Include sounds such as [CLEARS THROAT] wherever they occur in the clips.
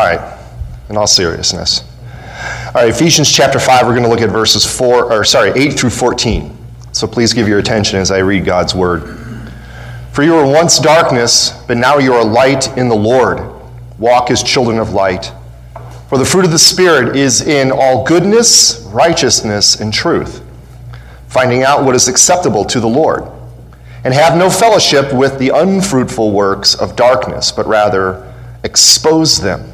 All right, in all seriousness. All right, Ephesians chapter 5, we're going to look at verses 4, or sorry, 8 through 14. So please give your attention as I read God's word. For you were once darkness, but now you are light in the Lord. Walk as children of light. For the fruit of the Spirit is in all goodness, righteousness, and truth, finding out what is acceptable to the Lord. And have no fellowship with the unfruitful works of darkness, but rather expose them.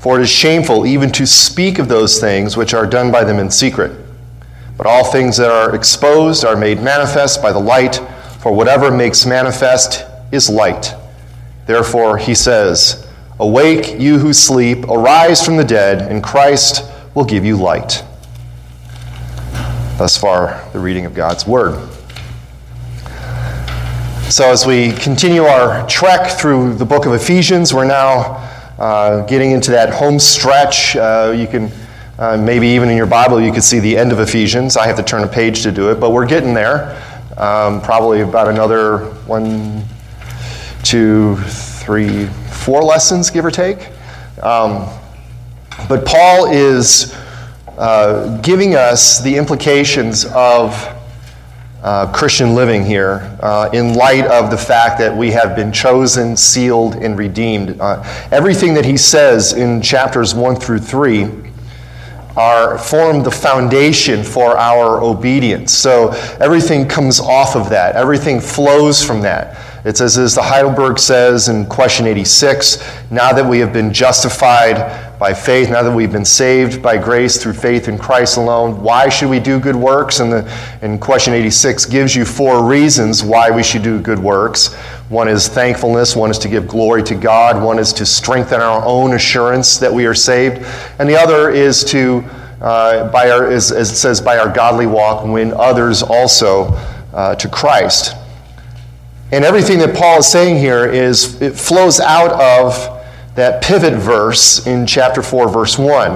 For it is shameful even to speak of those things which are done by them in secret. But all things that are exposed are made manifest by the light, for whatever makes manifest is light. Therefore, he says, Awake, you who sleep, arise from the dead, and Christ will give you light. Thus far, the reading of God's Word. So, as we continue our trek through the book of Ephesians, we're now uh, getting into that home stretch. Uh, you can uh, maybe even in your Bible, you could see the end of Ephesians. I have to turn a page to do it, but we're getting there. Um, probably about another one, two, three, four lessons, give or take. Um, but Paul is uh, giving us the implications of uh, Christian living here uh, in light of the fact that we have been chosen, sealed, and redeemed. Uh, everything that he says in chapters 1 through 3 are form the foundation for our obedience. So everything comes off of that. Everything flows from that. It says, as the Heidelberg says in question 86 now that we have been justified by faith, now that we've been saved by grace through faith in Christ alone, why should we do good works? And, the, and question 86 gives you four reasons why we should do good works. One is thankfulness, one is to give glory to God, one is to strengthen our own assurance that we are saved, and the other is to, uh, by our, as, as, it says, by our godly walk, win others also uh, to Christ. And everything that Paul is saying here is it flows out of that pivot verse in chapter 4, verse 1,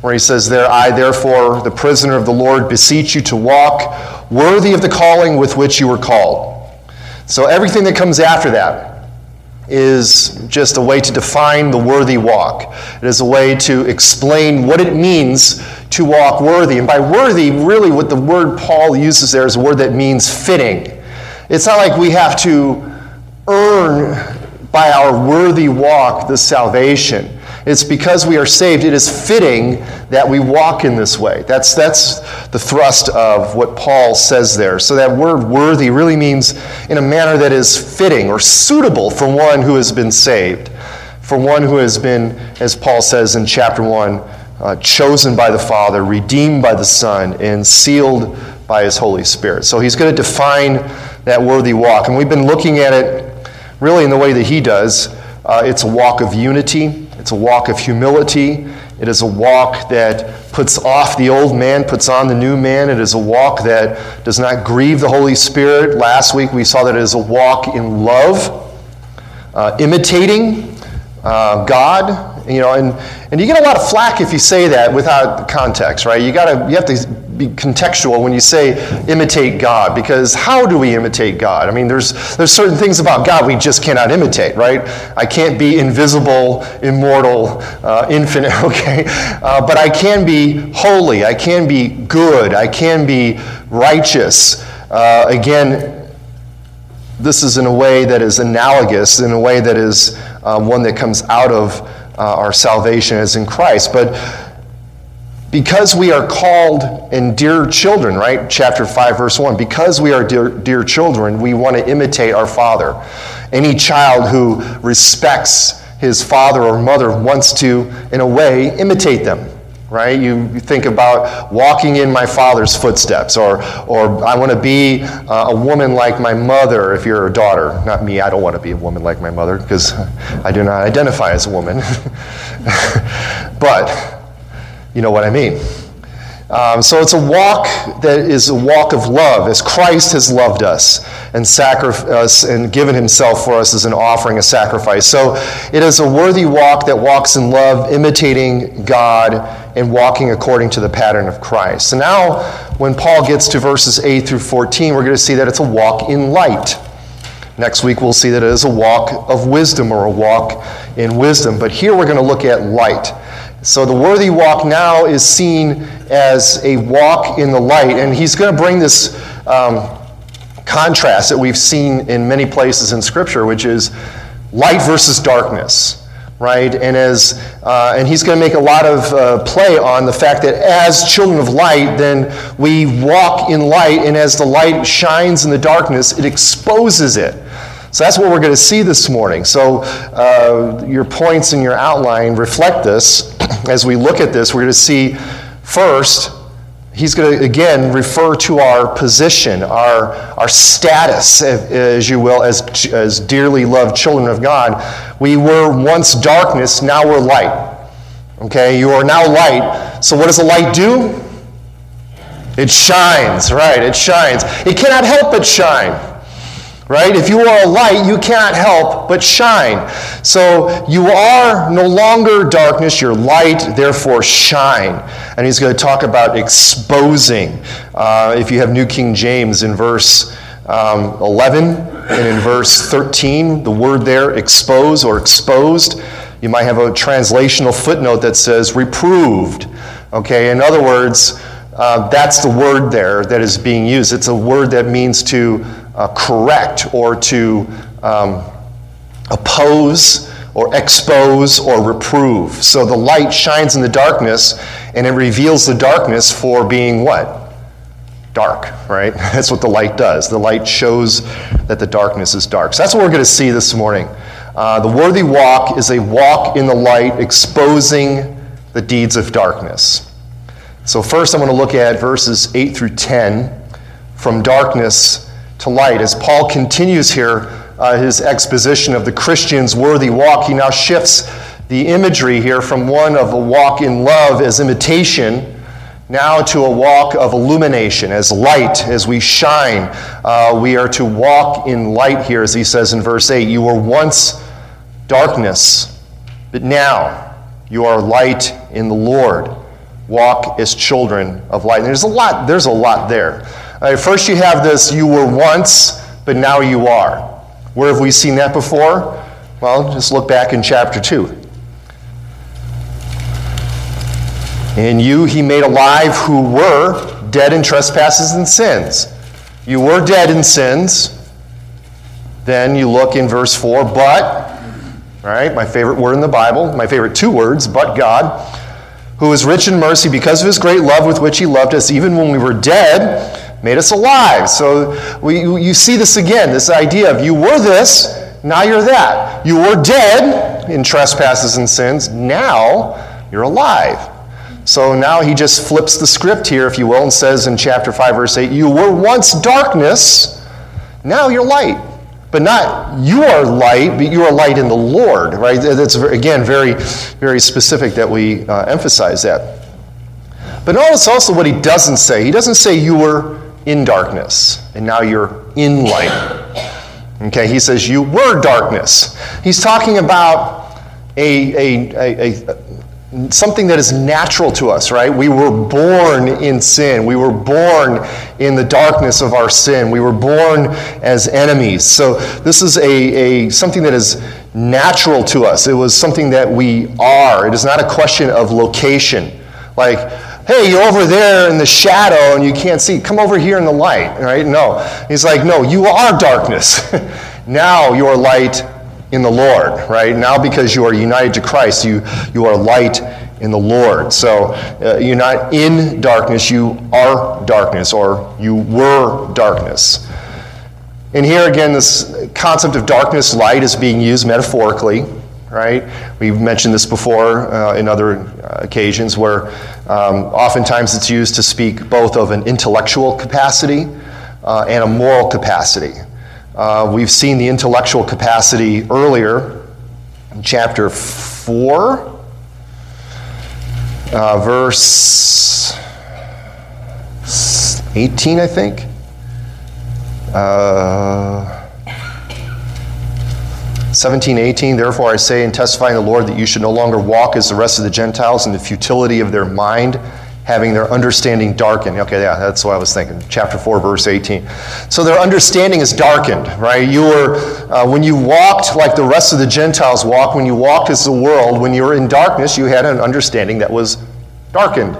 where he says, There I, therefore, the prisoner of the Lord, beseech you to walk worthy of the calling with which you were called. So everything that comes after that is just a way to define the worthy walk. It is a way to explain what it means to walk worthy. And by worthy, really, what the word Paul uses there is a word that means fitting. It's not like we have to earn by our worthy walk the salvation. It's because we are saved, it is fitting that we walk in this way. That's, that's the thrust of what Paul says there. So that word worthy really means in a manner that is fitting or suitable for one who has been saved, for one who has been, as Paul says in chapter 1, uh, chosen by the Father, redeemed by the Son, and sealed by his Holy Spirit. So he's going to define that worthy walk. And we've been looking at it really in the way that he does. Uh, it's a walk of unity, it's a walk of humility. It is a walk that puts off the old man, puts on the new man. It is a walk that does not grieve the Holy Spirit. Last week we saw that it is a walk in love, uh, imitating uh, God, you know, and, and you get a lot of flack if you say that without context, right? You gotta you have to be contextual when you say imitate God, because how do we imitate God? I mean, there's there's certain things about God we just cannot imitate, right? I can't be invisible, immortal, uh, infinite, [LAUGHS] okay? Uh, but I can be holy, I can be good, I can be righteous. Uh, again, this is in a way that is analogous, in a way that is uh, one that comes out of uh, our salvation is in Christ. But because we are called and dear children, right? Chapter 5, verse 1. Because we are dear, dear children, we want to imitate our Father. Any child who respects his father or mother wants to, in a way, imitate them right? You, think about walking in my father's footsteps, or, or I want to be uh, a woman like my mother if you're a daughter. Not me, I don't want to be a woman like my mother because I do not identify as a woman. [LAUGHS] but you know what I mean. Um, so it's a walk that is a walk of love, as Christ has loved us and sacrificed us and given himself for us as an offering, a sacrifice. So it is a worthy walk that walks in love, imitating God and walking according to the pattern of Christ. So now, when Paul gets to verses 8 through 14, we're going to see that it's a walk in light. Next week, we'll see that it is a walk of wisdom or a walk in wisdom. But here we're going to look at light. So the worthy walk now is seen as a walk in the light. And he's going to bring this um, contrast that we've seen in many places in Scripture, which is light versus darkness right? And as uh, and he's going to make a lot of uh, play on the fact that as children of light, then we walk in light, and as the light shines in the darkness, it exposes it. So that's what we're going to see this morning. So uh, your points in your outline reflect this. [CLEARS THROAT] As we look at this, we're going to see first He's going to again refer to our position, our, our status, as you will, as, as dearly loved children of God. We were once darkness, now we're light. Okay, you are now light. So, what does the light do? It shines, right? It shines. It cannot help but shine right? If you are a light, you cannot help but shine. So you are no longer darkness, you're light, therefore shine. And he's going to talk about exposing. Uh, if you have New King James in verse um, 11 and in verse 13, the word there, expose or exposed, you might have a translational footnote that says reproved. Okay, in other words, uh, that's the word there that is being used. It's a word that means to uh, correct or to um, oppose or expose or reprove. So the light shines in the darkness and it reveals the darkness for being what? Dark, right? [LAUGHS] That's what the light does. The light shows that the darkness is dark. So that's what we're going to see this morning. Uh, the worthy walk is a walk in the light, exposing the deeds of darkness. So, first, I'm going to look at verses 8 through 10 from darkness to light. As Paul continues here uh, his exposition of the Christian's worthy walk, he now shifts the imagery here from one of a walk in love as imitation now to a walk of illumination, as light, as we shine. Uh, we are to walk in light here, as he says in verse 8. You were once darkness, but now you are light in the Lord. Walk as children of light. And there's a lot, there's a lot there. Right, first, you have this you were once, but now you are. Where have we seen that before? Well, just look back in chapter 2. In you he made alive who were dead in trespasses and sins. You were dead in sins. Then you look in verse 4, but, right, my favorite word in the Bible, my favorite two words, but God, who is rich in mercy because of his great love with which he loved us, even when we were dead, made us alive. So we, you see this again this idea of you were this, now you're that. You were dead in trespasses and sins, now you're alive. So now he just flips the script here, if you will, and says in chapter 5, verse 8, You were once darkness, now you're light. But not you are light, but you are light in the Lord, right? That's, again, very, very specific that we uh, emphasize that. But notice also what he doesn't say. He doesn't say you were in darkness, and now you're in light. Okay, he says, You were darkness. He's talking about a, a, a, a, something that is natural to us, right? We were born in sin. We were born in the darkness of our sin. We were born as enemies. So this is a, a something that is natural to us. It was something that we are. It is not a question of location. Like, hey, you're over there in the shadow and you can't see. Come over here in the light, right? No. He's like, no, you are darkness. [LAUGHS] now you are light in the Lord, right? Now because you are united to Christ, you, you are light in the Lord. So uh, you're not in darkness, you are darkness, or you were darkness. And here again, this concept of darkness, light is being used metaphorically right? We've mentioned this before uh, in other uh, occasions where um, oftentimes it's used to speak both of an intellectual capacity uh, and a moral capacity. Uh, we've seen the intellectual capacity earlier in chapter 4, uh, verse 18, I think. Uh, 17, 18, therefore I say and testify in the Lord that you should no longer walk as the rest of the Gentiles in the futility of their mind, having their understanding darkened. Okay, yeah, that's what I was thinking. Chapter 4, verse 18. So their understanding is darkened, right? You were, uh, when you walked like the rest of the Gentiles walk, when you walked as the world, when you were in darkness, you had an understanding that was darkened,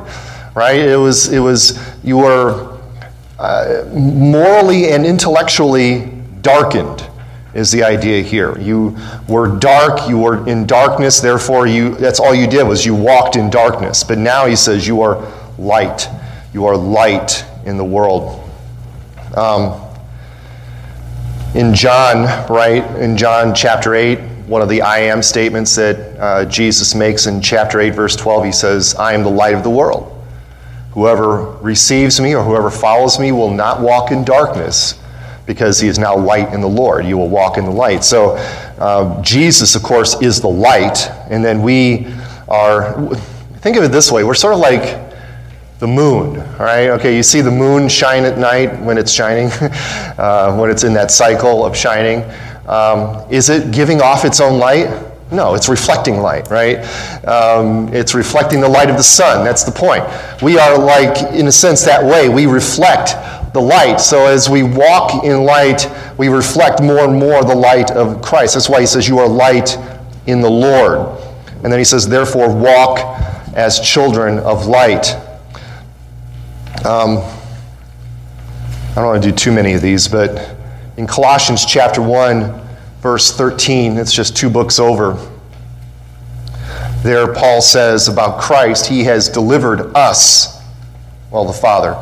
right? It was, it was you were uh, morally and intellectually darkened is the idea here. You were dark, you were in darkness, therefore you that's all you did was you walked in darkness. But now he says you are light. You are light in the world. Um, in John, right, in John chapter 8, one of the I am statements that uh, Jesus makes in chapter 8, verse 12, he says, I am the light of the world. Whoever receives me or whoever follows me will not walk in darkness, because he is now light in the Lord. You will walk in the light. So, uh, Jesus, of course, is the light, and then we are, think of it this way we're sort of like the moon, right? Okay, you see the moon shine at night when it's shining, [LAUGHS] uh, when it's in that cycle of shining. Um, is it giving off its own light? No, it's reflecting light, right? Um, it's reflecting the light of the sun. That's the point. We are like, in a sense, that way. We reflect the light. So as we walk in light, we reflect more and more the light of Christ. That's why he says, You are light in the Lord. And then he says, Therefore, walk as children of light. Um, I don't want to do too many of these, but in Colossians chapter 1, verse 13, it's just two books over. There, Paul says about Christ, He has delivered us, well, the Father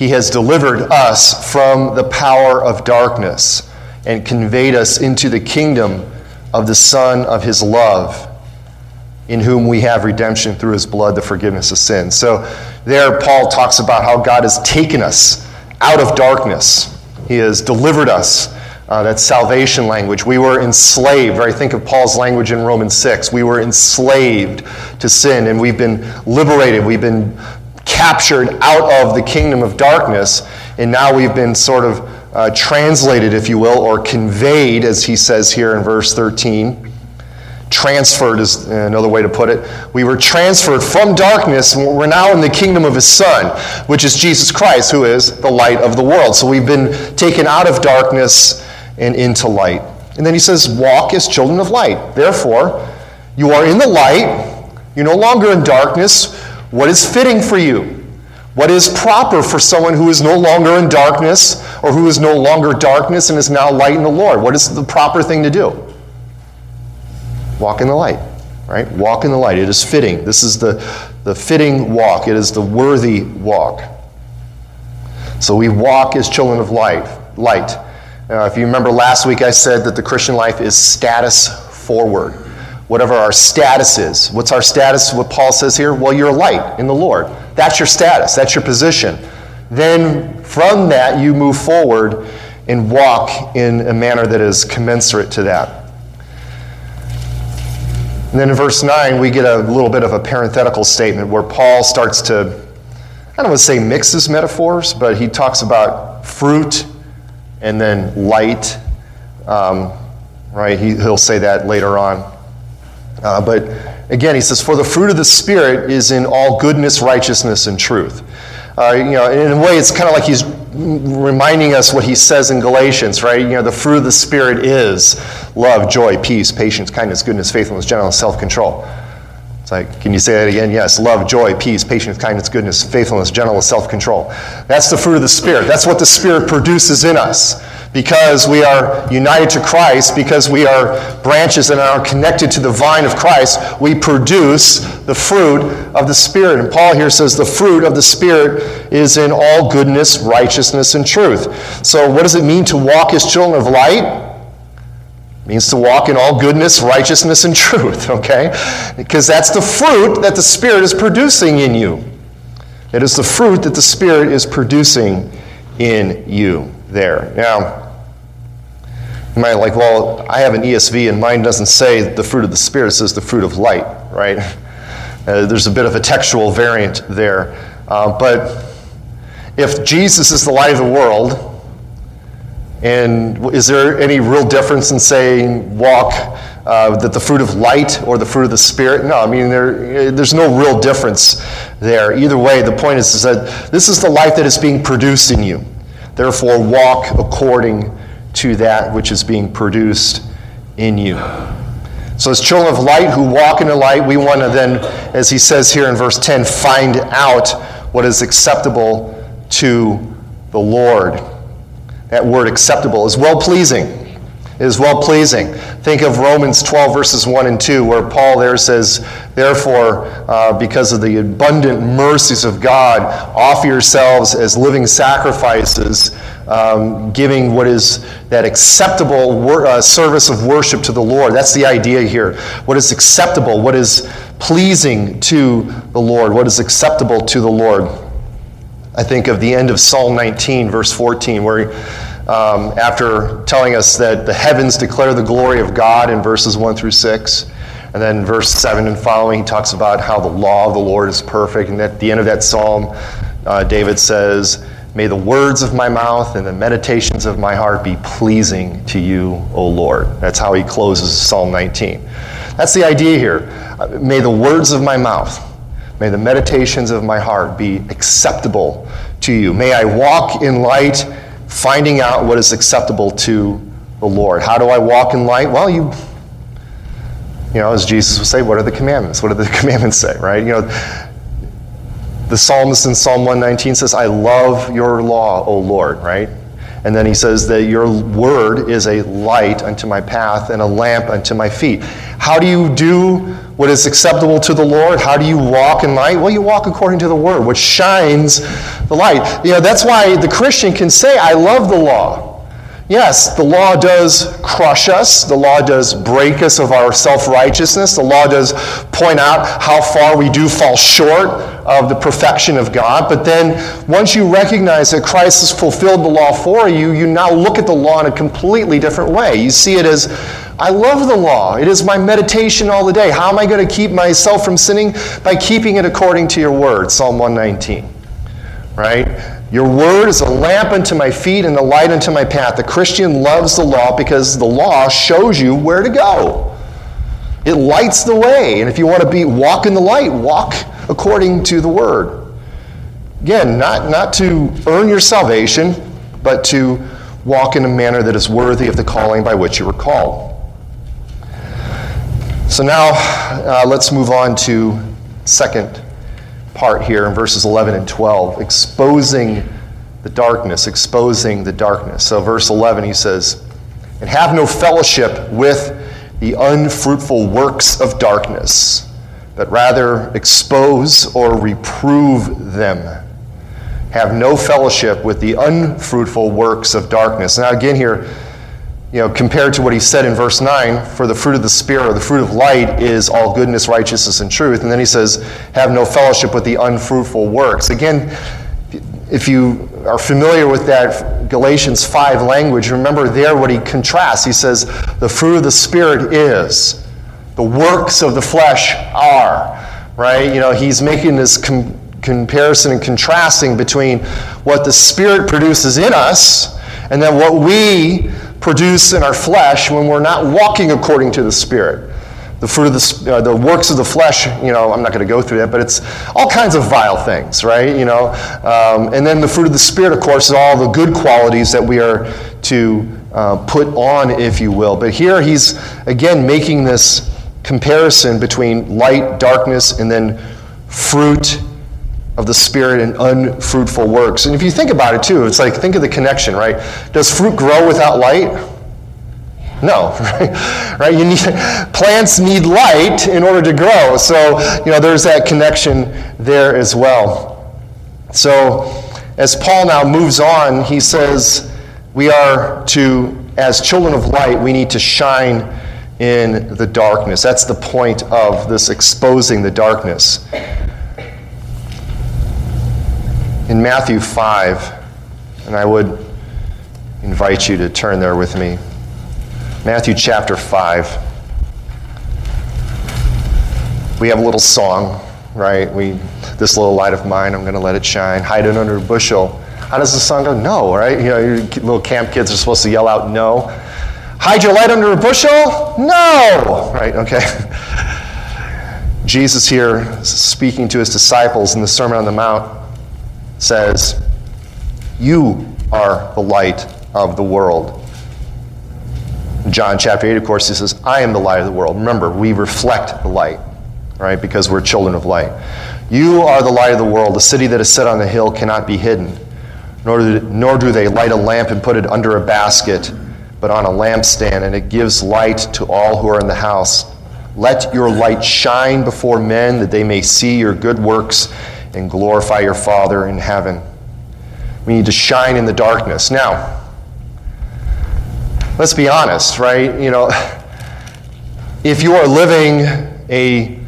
he has delivered us from the power of darkness and conveyed us into the kingdom of the Son of His love, in whom we have redemption through His blood, the forgiveness of sins. So, there, Paul talks about how God has taken us out of darkness, He has delivered us. Uh, that's salvation language. We were enslaved, right? Think of Paul's language in Romans 6. We were enslaved to sin, and we've been liberated. We've been captured out of the kingdom of darkness, and now we've been sort of uh, translated, if you will, or conveyed, as he says here in verse 13. Transferred is another way to put it. We were transferred from darkness, and we're now in the kingdom of his Son, which is Jesus Christ, who is the light of the world. So we've been taken out of darkness and into light. And then he says, Walk as children of light. Therefore, you are in the light, you're no longer in darkness. What is fitting for you? What is proper for someone who is no longer in darkness or who is no longer darkness and is now light in the Lord? What is the proper thing to do? Walk in the light, right? Walk in the light. It is fitting. This is the, the fitting walk, it is the worthy walk. So we walk as children of light. light. Uh, if you remember last week, I said that the Christian life is status forward whatever our status is. What's our status? What Paul says here? Well, you're light in the Lord. That's your status, that's your position. Then from that, you move forward and walk in a manner that is commensurate to that. And then in verse 9, we get a little bit of a parenthetical statement where Paul starts to, I don't want to say mixes metaphors, but he talks about fruit and then light. Um, right? He, he'll say that later on. Uh, but again, he says, For the fruit of the Spirit is in all goodness, righteousness, and truth. Uh, you know, in a way, it's kind of like he's reminding us what he says in Galatians, right? You know, the fruit of the Spirit is love, joy, peace, patience, kindness, goodness, faithfulness, gentleness, self control. It's like, can you say that again? Yes, love, joy, peace, patience, kindness, goodness, faithfulness, gentleness, self control. That's the fruit of the Spirit. That's what the Spirit produces in us because we are united to Christ, because we are branches and are connected to the vine of Christ, we produce the fruit of the Spirit. And Paul here says the fruit of the Spirit is in all goodness, righteousness, and truth. So, what does it mean to walk as children of light? Means to walk in all goodness, righteousness, and truth, [LAUGHS] okay? Because that's the fruit that the Spirit is producing in you. It is the fruit that the Spirit is producing in you there. Now, you might like, well, I have an ESV and mine doesn't say the fruit of the Spirit, it says the fruit of light, right? [LAUGHS] Uh, there's a bit of a textual variant there. Uh, but if Jesus is the light of the world, and is there any real difference in saying walk uh, uh, that the fruit of light or the fruit of the Spirit. No, I mean, there, there's no real difference there. Either way, the point is, is that this is the life that is being produced in you. Therefore, walk according to that which is being produced in you. So, as children of light who walk in the light, we want to then, as he says here in verse 10, find out what is acceptable to the Lord. That word acceptable is well pleasing is well pleasing. Think of Romans 12, verses 1 and 2, where Paul there says, Therefore, uh, because of the abundant mercies of God, offer yourselves as living sacrifices, um, giving what is that acceptable wor- uh, service of worship to the Lord. That's the idea here. What is acceptable? What is pleasing to the Lord? What is acceptable to the Lord? I think of the end of Psalm 19, verse 14, where um, after telling us that the heavens declare the glory of God in verses 1 through 6. And then verse 7 and following, he talks about how the law of the Lord is perfect. And at the end of that psalm, uh, David says, May the words of my mouth and the meditations of my heart be pleasing to you, O Lord. That's how he closes Psalm 19. That's the idea here. Uh, may the words of my mouth, may the meditations of my heart be acceptable to you. May I walk in light finding out what is acceptable to the Lord. How do I walk in light? Well, you, you know, as Jesus would say, what are the commandments? What do the [LAUGHS] commandments say, right? You know, the psalmist in Psalm 119 says, I love your law, O Lord, right? And then he says that your word is a light unto my path and a lamp unto my feet. How do you do what is acceptable to the Lord? How do you walk in light? Well, you walk according to the word, which shines the light. You know, that's why the Christian can say, I love the law. Yes, the law does crush us. The law does break us of our self righteousness. The law does point out how far we do fall short of the perfection of God. But then, once you recognize that Christ has fulfilled the law for you, you now look at the law in a completely different way. You see it as I love the law. It is my meditation all the day. How am I going to keep myself from sinning? By keeping it according to your word, Psalm 119. Right? Your word is a lamp unto my feet and a light unto my path. The Christian loves the law because the law shows you where to go. It lights the way. And if you want to be walk in the light, walk according to the word. Again, not, not to earn your salvation, but to walk in a manner that is worthy of the calling by which you were called. So now uh, let's move on to second part here in verses 11 and 12, exposing the darkness, exposing the darkness. So, verse 11, he says, And have no fellowship with the unfruitful works of darkness, but rather expose or reprove them. Have no fellowship with the unfruitful works of darkness. Now, again, here, you know, compared to what he said in verse 9, for the fruit of the Spirit or the fruit of light is all goodness, righteousness, and truth. And then he says, have no fellowship with the unfruitful works. Again, if you are familiar with that Galatians 5 language, remember there what he contrasts. He says, the fruit of the Spirit is, the works of the flesh are. Right? You know, he's making this com- comparison and contrasting between what the Spirit produces in us and then what we produce in our flesh when we're not walking according to the Spirit. The fruit of the, uh, the works of the flesh, you know, I'm not going to go through that, but it's all kinds of vile things, right? You know, um, and then the fruit of the Spirit, of course, is all the good qualities that we are to uh, put on, if you will. But here he's, again, making this comparison between light, darkness, and then fruit of the Spirit and unfruitful works. And if you think about it too, it's like think of the connection, right? Does fruit grow without light? No, right? [LAUGHS] right? You need plants need light in order to grow. So, you know, there's that connection there as well. So, as Paul now moves on, he says we are to as children of light, we need to shine in the darkness. That's the point of this exposing the darkness. In Matthew 5, and I would invite you to turn there with me. Matthew chapter 5. We have a little song, right? We, this little light of mine, I'm going to let it shine. Hide it under a bushel. How does the song go? No, right? You know, your little camp kids are supposed to yell out no. Hide your light under a bushel? No! Right, okay. [LAUGHS] Jesus here, speaking to his disciples in the Sermon on the Mount, says, You are the light of the world. John chapter 8, of course, he says, I am the light of the world. Remember, we reflect the light, right, because we're children of light. You are the light of the world. The city that is set on the hill cannot be hidden, nor do, nor do they light a lamp and put it under a basket, but on a lampstand, and it gives light to all who are in the house. Let your light shine before men that they may see your good works and glorify your Father in heaven. We need to shine in the darkness. Now, let's be honest, right? You know, if you are living a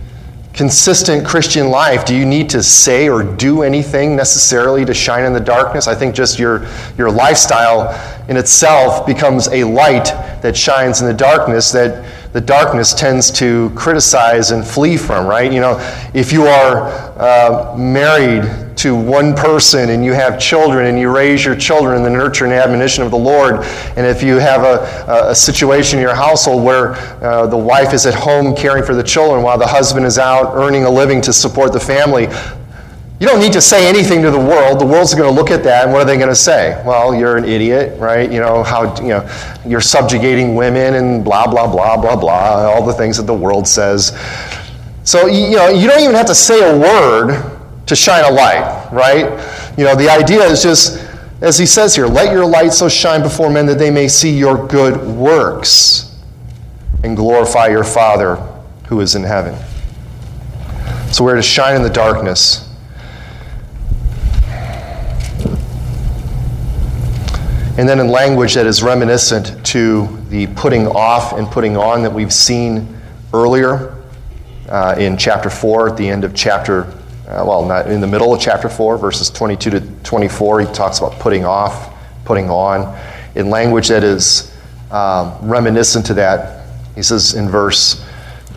consistent Christian life, do you need to say or do anything necessarily to shine in the darkness? I think just your, your lifestyle in itself becomes a light that shines in the darkness that the darkness tends to criticize and flee from, right? You know, if you are uh, married to one person and you have children and you raise your children in the nurture and admonition of the Lord, and if you have a, a situation in your household where uh, the wife is at home caring for the children while the husband is out earning a living to support the family, you don't need to say anything to the world. The world's going to look at that, and what are they going to say? Well, you're an idiot, right? You know how you know you're subjugating women and blah blah blah blah blah. All the things that the world says. So you know you don't even have to say a word to shine a light, right? You know the idea is just as he says here, let your light so shine before men that they may see your good works and glorify your Father who is in heaven. So we're to shine in the darkness and then in language that is reminiscent to the putting off and putting on that we've seen earlier uh, in chapter 4, at the end of chapter, uh, well, not in the middle of chapter 4, verses 22 to 24, he talks about putting off, putting on. In language that is um, reminiscent to that, he says in verse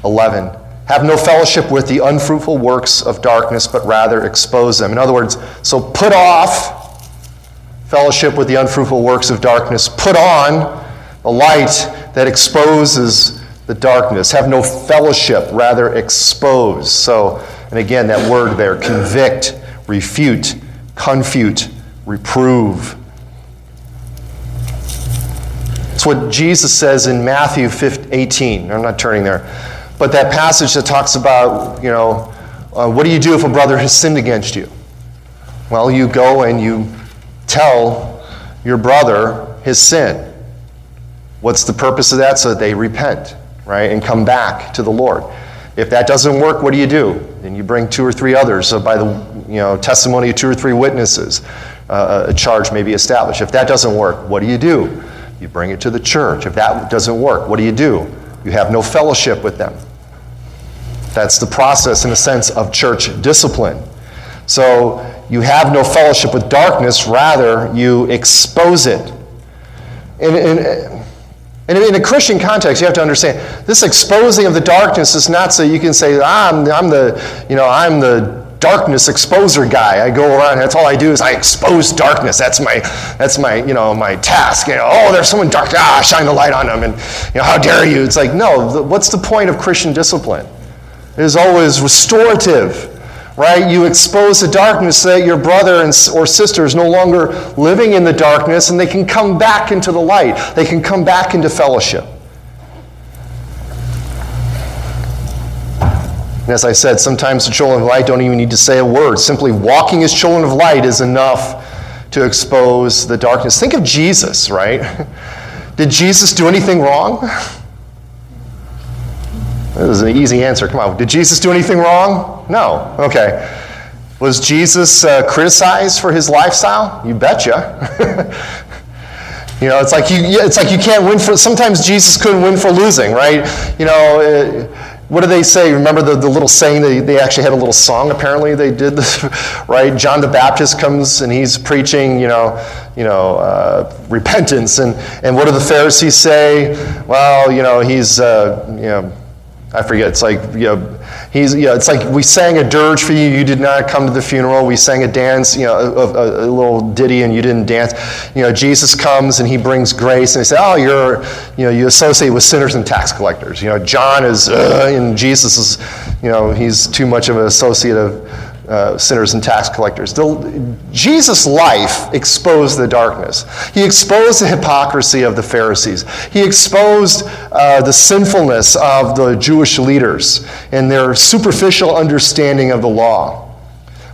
11, have no fellowship with the unfruitful works of darkness, but rather expose them. In other words, so put off fellowship with the unfruitful works of darkness. Put on the light that exposes the darkness. Have no fellowship, rather expose. So, and again, that word there convict, refute, confute, reprove. It's what Jesus says in Matthew 18. I'm not turning there. But that passage that talks about, you know, uh, what do you do if a brother has sinned against you? Well, you go and you tell your brother his sin. What's the purpose of that? So that they repent, right, and come back to the Lord. If that doesn't work, what do you do? Then you bring two or three others. So by the you know, testimony of two or three witnesses, uh, a charge may be established. If that doesn't work, what do you do? You bring it to the church. If that doesn't work, what do you do? You have no fellowship with them. That's the process, in a sense, of church discipline. So you have no fellowship with darkness, rather, you expose it. In, in, in, a Christian context, you have to understand this exposing of the darkness is not so you can say, I'm, I'm the, you know, I'm the darkness exposer guy. I go around, that's all I do is I expose darkness. That's my, that's my, you know, my task. You know, oh, there's someone dark. Ah, shine the light on them. And, you know, how dare you? It's like, no, what's the point of Christian discipline? It is always restorative right? You expose the darkness so that your brother and, or sister is no longer living in the darkness and they can come back into the light. They can come back into fellowship. And as I said, sometimes the children of light don't even need to say a word. Simply walking as children of light is enough to expose the darkness. Think of Jesus, right? [LAUGHS] Did Jesus do anything wrong? [LAUGHS] This is an easy answer. Come on. Did Jesus do anything wrong? No. Okay. Was Jesus uh, criticized for his lifestyle? You betcha. [LAUGHS] you know, it's like you, it's like you can't win for. Sometimes Jesus couldn't win for losing, right? You know, uh, what do they say? Remember the, the little saying? They, they actually had a little song. Apparently, they did this, [LAUGHS] right? John the Baptist comes and he's preaching, you know, you know, uh, repentance, and and what do the Pharisees say? Well, you know, he's, uh, you know I forget. It's like, you know, He's, you know, it's like we sang a dirge for you, you did not come to the funeral. We sang a dance, you know, a, a, a, little ditty, and you didn't dance. You know, Jesus comes and he brings grace, and they say, oh, you're, you know, you associate with sinners and tax collectors. You know, John is, uh, and Jesus is, you know, he's too much of an associate of uh, sinners and tax collectors. The, Jesus' life exposed the darkness. He exposed the hypocrisy of the Pharisees. He exposed uh, the sinfulness of the Jewish leaders and their superficial understanding of the law.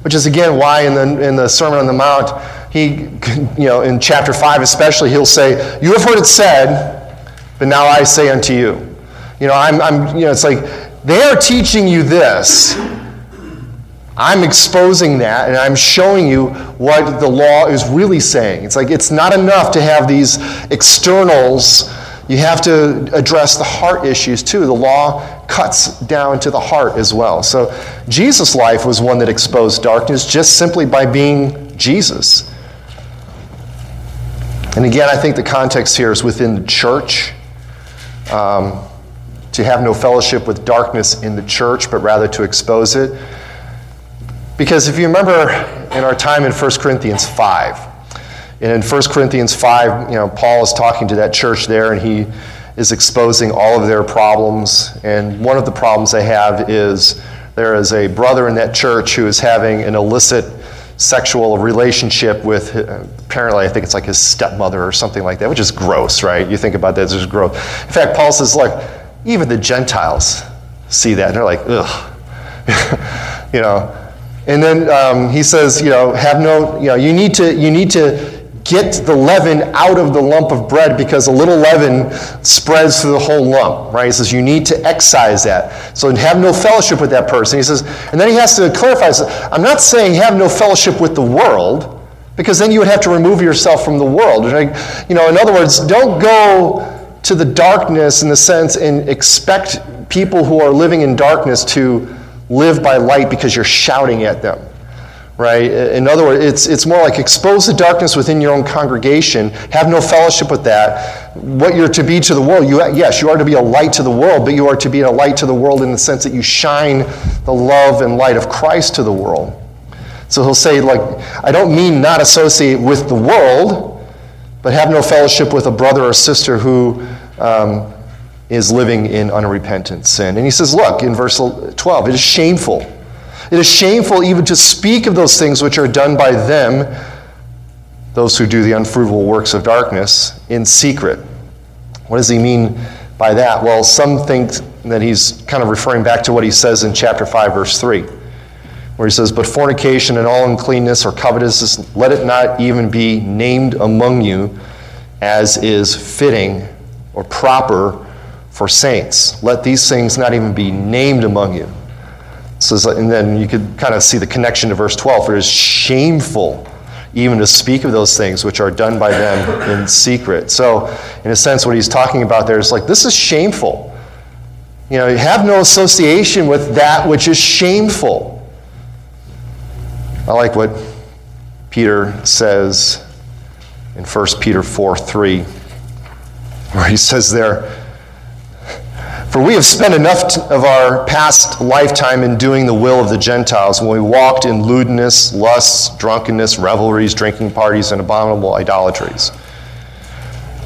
Which is again why in the, in the Sermon on the Mount, he, [LAUGHS] you know, in chapter 5 especially, he'll say, You have heard it said, but now I say unto you. You know, I'm, I'm you know, it's like, they are teaching you this, I'm exposing that and I'm showing you what the law is really saying. It's like it's not enough to have these externals. You have to address the heart issues too. The law cuts down to the heart as well. So Jesus' life was one that exposed darkness just simply by being Jesus. And again, I think the context here is within the church. Um, to have no fellowship with darkness in the church, but rather to expose it. Because if you remember in our time in 1 Corinthians 5, and in 1 Corinthians 5, you know, Paul is talking to that church there and he is exposing all of their problems. And one of the problems they have is there is a brother in that church who is having an illicit sexual relationship with apparently I think it's like his stepmother or something like that, which is gross, right? You think about that, it's gross. In fact, Paul says, look, even the Gentiles see that and they're like, ugh. [LAUGHS] you know, and then um, he says, you know, have no, you know, you need to, you need to get the leaven out of the lump of bread because a little leaven spreads through the whole lump, right? He says you need to excise that. So have no fellowship with that person. He says, and then he has to clarify, says, I'm not saying have no fellowship with the world, because then you would have to remove yourself from the world. You know, in other words, don't go to the darkness in the sense and expect people who are living in darkness to live by light because you're shouting at them right? In other words it's, it's more like expose the darkness within your own congregation have no fellowship with that. What you're to be to the world you, yes you are to be a light to the world but you are to be a light to the world in the sense that you shine the love and light of christ to the world. So he'll say like i don't mean not associate with the world but have no fellowship with a brother or sister who um, is living in unrepentant sin. And he says, Look, in verse 12, it is shameful. It is shameful even to speak of those things which are done by them, those who do the unfruitful works of darkness, in secret. What does he mean by that? Well, some think that he's kind of referring back to what he says in chapter 5, verse 3, where he says, But fornication and all uncleanness or covetousness, let it not even be named among you as is fitting or proper for saints. Let these things not even be named among you. So, and then you could kind of see the connection to verse 12. For it is shameful even to speak of those things which are done by them in secret. So, in a sense, what he's talking about there is like, this is shameful. You know, you have no association with that which is shameful. I like what Peter says in 1 Peter 4 3, where he says there, for we have spent enough of our past lifetime in doing the will of the Gentiles when we walked in lewdness, lusts, drunkenness, revelries, drinking parties, and abominable idolatries.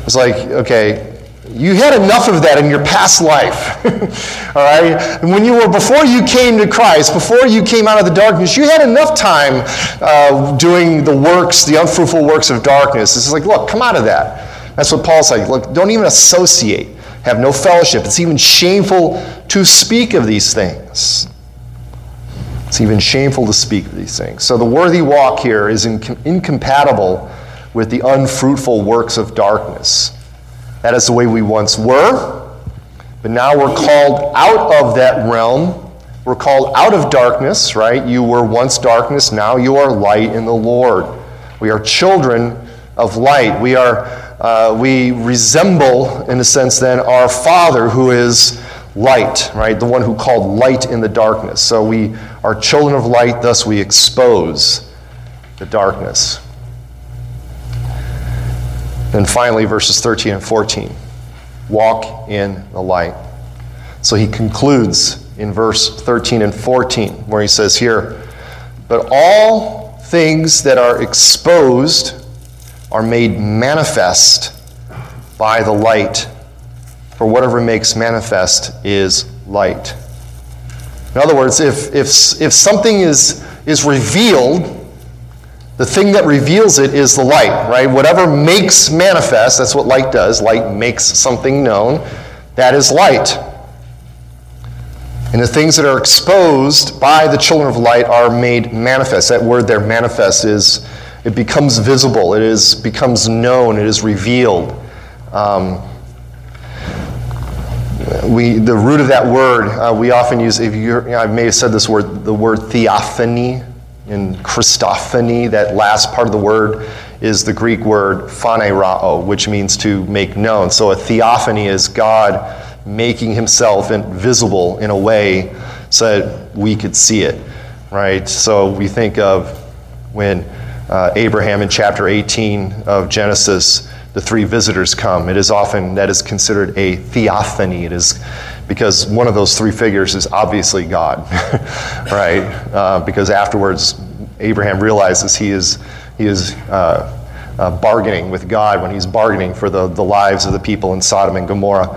It's like, okay, you had enough of that in your past life. [LAUGHS] All right? And when you were, before you came to Christ, before you came out of the darkness, you had enough time uh, doing the works, the unfruitful works of darkness. It's like, look, come out of that. That's what Paul's like. Look, don't even associate have no fellowship. It's even shameful to speak of these things. It's even shameful to speak of these things. So the worthy walk here is incompatible with the unfruitful works of darkness. That is the way we once were, but now we're called out of that realm. We're called out of darkness, right? You were once darkness, now you are light in the Lord. We are children of light. We are uh, we resemble, in a sense, then, our Father who is light, right? The one who called light in the darkness. So we are children of light, thus we expose the darkness. And finally, verses 13 and 14 walk in the light. So he concludes in verse 13 and 14, where he says here, But all things that are exposed are made manifest by the light. For whatever makes manifest is light. In other words, if, if, if something is, is revealed, the thing that reveals it is the light, right? Whatever makes manifest, that's what light does. Light makes something known. That is light. And the things that are exposed by the children of light are made manifest. That word there, manifest, is it becomes visible, it is becomes known, it is revealed. Um, we, the root of that word, uh, we often use, if you I may have said this word, the word theophany in Christophany, that last part of the word is the Greek word phanerao, which means to make known. So a theophany is God making himself visible in a way so that we could see it, right? So we think of when uh, Abraham in chapter 18 of Genesis, the three visitors come. It is often, that is considered a theophany. It is because one of those three figures is obviously God, [LAUGHS] right? Uh, because afterwards, Abraham realizes he is, he is uh, uh, bargaining with God when he's bargaining for the, the lives of the people in Sodom and Gomorrah.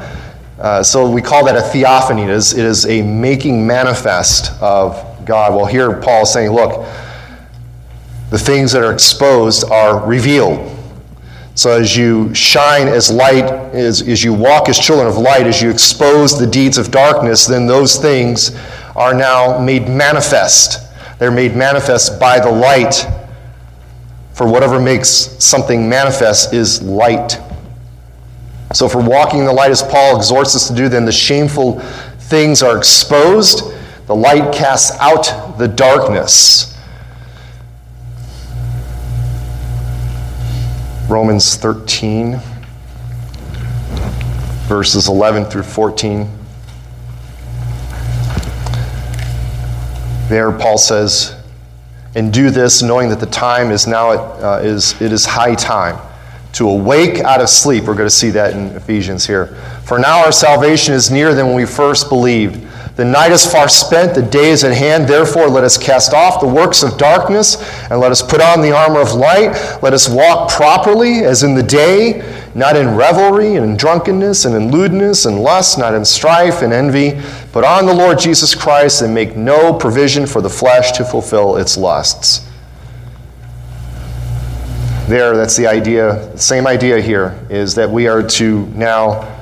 Uh, so we call that a theophany. It is, it is a making manifest of God. Well, here Paul is saying, look, the things that are exposed are revealed. So as you shine as light, as, as you walk as children of light, as you expose the deeds of darkness, then those things are now made manifest. They're made manifest by the light. For whatever makes something manifest is light. So, if we're walking in the light as Paul exhorts us to do, then the shameful things are exposed. The light casts out the darkness. Romans 13, verses 11 through 14. There, Paul says, and do this knowing that the time is now, uh, is, it is high time to awake out of sleep. We're going to see that in Ephesians here. For now our salvation is nearer than when we first believed. The night is far spent, the day is at hand. Therefore, let us cast off the works of darkness and let us put on the armor of light. Let us walk properly as in the day, not in revelry and in drunkenness and in lewdness and lust, not in strife and envy. but on the Lord Jesus Christ and make no provision for the flesh to fulfill its lusts. There, that's the idea, same idea here, is that we are to now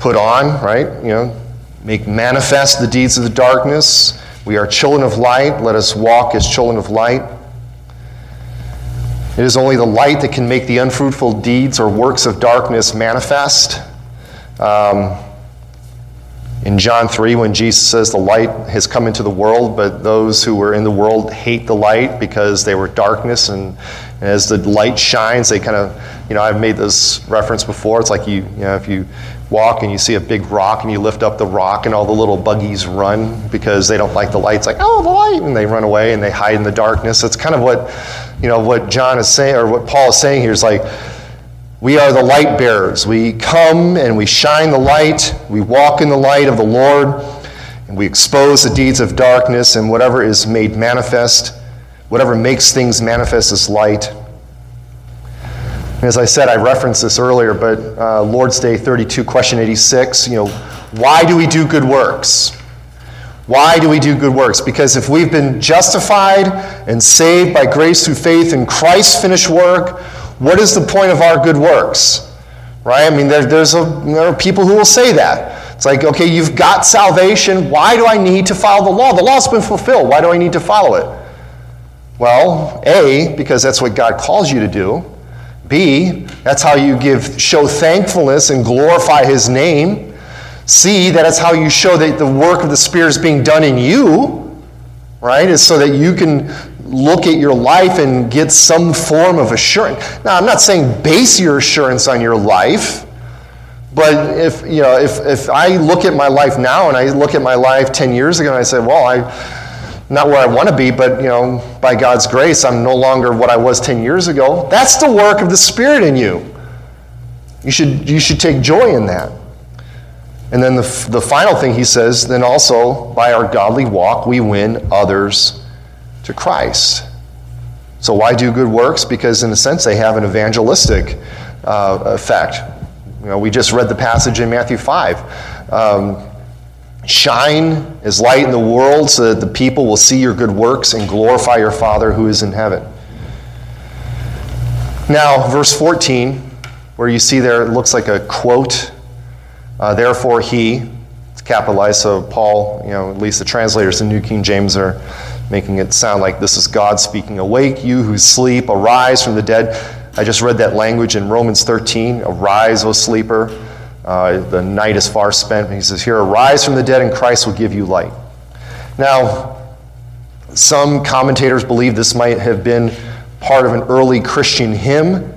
put on, right? You know, make manifest the deeds of the darkness. We are children of light. Let us walk as children of light. It is only the light that can make the unfruitful deeds or works of darkness manifest. Um, in John 3, when Jesus says the light has come into the world, but those who were in the world hate the light because they were darkness, and, and as the light shines, they kind of, you know, I've made this reference before. It's like you, you know, if you walk and you see a big rock and you lift up the rock and all the little buggies run because they don't like the lights like oh the light and they run away and they hide in the darkness. It's kind of what you know what john is saying or what paul is saying here is like we are the light bearers. We come and we shine the light we walk in the light of the lord and we expose the deeds of darkness and whatever is made manifest whatever makes things manifest is light as I said, I referenced this earlier, but uh, Lord's Day 32, question 86, you know, why do we do good works? Why do we do good works? Because if we've been justified and saved by grace through faith in Christ's finished work, what is the point of our good works? Right? I mean, there, there's a, there are people who will say that. It's like, okay, you've got salvation. Why do I need to follow the law? The law's been fulfilled. Why do I need to follow it? Well, A, because that's what God calls you to do. B, that's how you give show thankfulness and glorify his name. C, that is how you show that the work of the Spirit is being done in you, right? Is so that you can look at your life and get some form of assurance. Now, I'm not saying base your assurance on your life, but if you know, if if I look at my life now and I look at my life 10 years ago and I say, well, I not where I want to be, but you know, by God's grace, I'm no longer what I was 10 years ago. That's the work of the Spirit in you. You should, you should take joy in that. And then the, the final thing he says, then also by our godly walk, we win others to Christ. So, why do good works? Because, in a sense, they have an evangelistic uh, effect. You know, we just read the passage in Matthew 5. Um, Shine as light in the world so that the people will see your good works and glorify your Father who is in heaven. Now, verse 14, where you see there, it looks like a quote. Uh, Therefore, he, it's capitalized, so Paul, you know, at least the translators in New King James are making it sound like this is God speaking. Awake, you who sleep, arise from the dead. I just read that language in Romans 13 Arise, O sleeper. Uh, the night is far spent. He says, Here, arise from the dead, and Christ will give you light. Now, some commentators believe this might have been part of an early Christian hymn.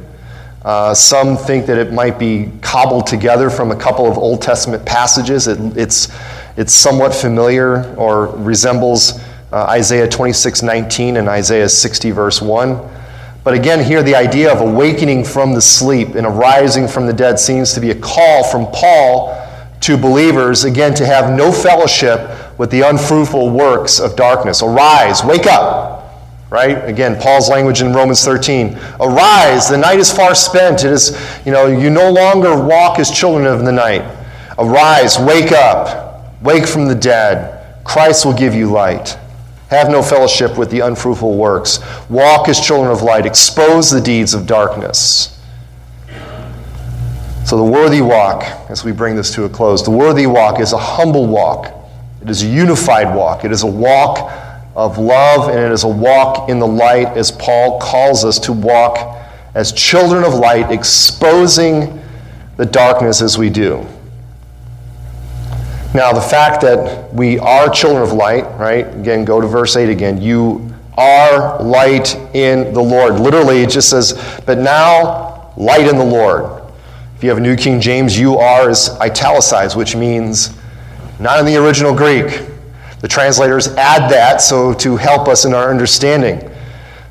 Uh, some think that it might be cobbled together from a couple of Old Testament passages. It, it's, it's somewhat familiar or resembles uh, Isaiah 26 19 and Isaiah 60, verse 1. But again, here the idea of awakening from the sleep and arising from the dead seems to be a call from Paul to believers, again, to have no fellowship with the unfruitful works of darkness. Arise, wake up. Right? Again, Paul's language in Romans 13. Arise, the night is far spent. It is, you know, you no longer walk as children of the night. Arise, wake up, wake from the dead. Christ will give you light. Have no fellowship with the unfruitful works. Walk as children of light. Expose the deeds of darkness. So, the worthy walk, as we bring this to a close, the worthy walk is a humble walk. It is a unified walk. It is a walk of love, and it is a walk in the light, as Paul calls us to walk as children of light, exposing the darkness as we do. Now, the fact that we are children of light, right? Again, go to verse 8 again. You are light in the Lord. Literally, it just says, but now light in the Lord. If you have a New King James, you are is italicized, which means not in the original Greek. The translators add that so to help us in our understanding.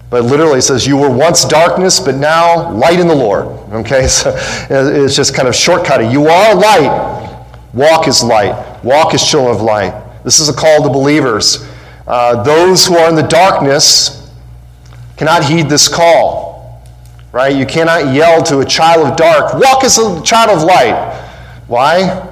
But literally it says, You were once darkness, but now light in the Lord. Okay, [LAUGHS] so it's just kind of shortcutting. You are light. Walk as light. Walk as children of light. This is a call to believers. Uh, those who are in the darkness cannot heed this call. Right? You cannot yell to a child of dark, walk as a child of light. Why?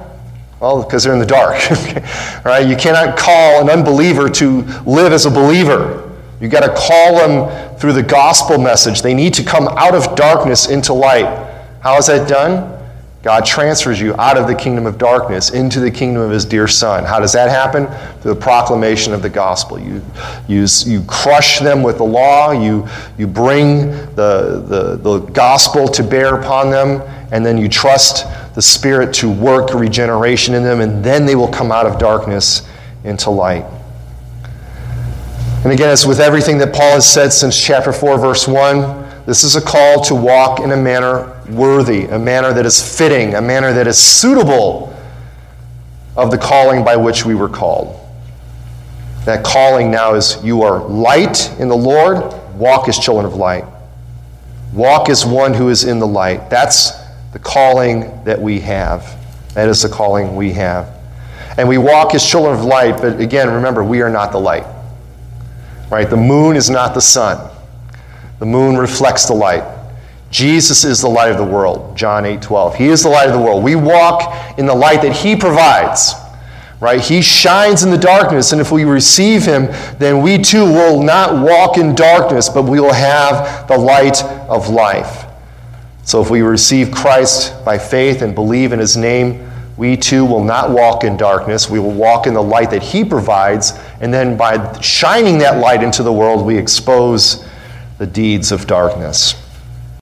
Well, because they're in the dark. [LAUGHS] right? You cannot call an unbeliever to live as a believer. You've got to call them through the gospel message. They need to come out of darkness into light. How is that done? God transfers you out of the kingdom of darkness into the kingdom of his dear son. How does that happen? Through the proclamation of the gospel. You, you, you crush them with the law, you, you bring the, the, the gospel to bear upon them, and then you trust the Spirit to work regeneration in them, and then they will come out of darkness into light. And again, it's with everything that Paul has said since chapter 4, verse 1. This is a call to walk in a manner worthy, a manner that is fitting, a manner that is suitable of the calling by which we were called. That calling now is you are light in the Lord, walk as children of light. Walk as one who is in the light. That's the calling that we have. That is the calling we have. And we walk as children of light, but again, remember, we are not the light. Right? The moon is not the sun. The moon reflects the light. Jesus is the light of the world, John 8 12. He is the light of the world. We walk in the light that He provides, right? He shines in the darkness, and if we receive Him, then we too will not walk in darkness, but we will have the light of life. So if we receive Christ by faith and believe in His name, we too will not walk in darkness. We will walk in the light that He provides, and then by shining that light into the world, we expose the deeds of darkness.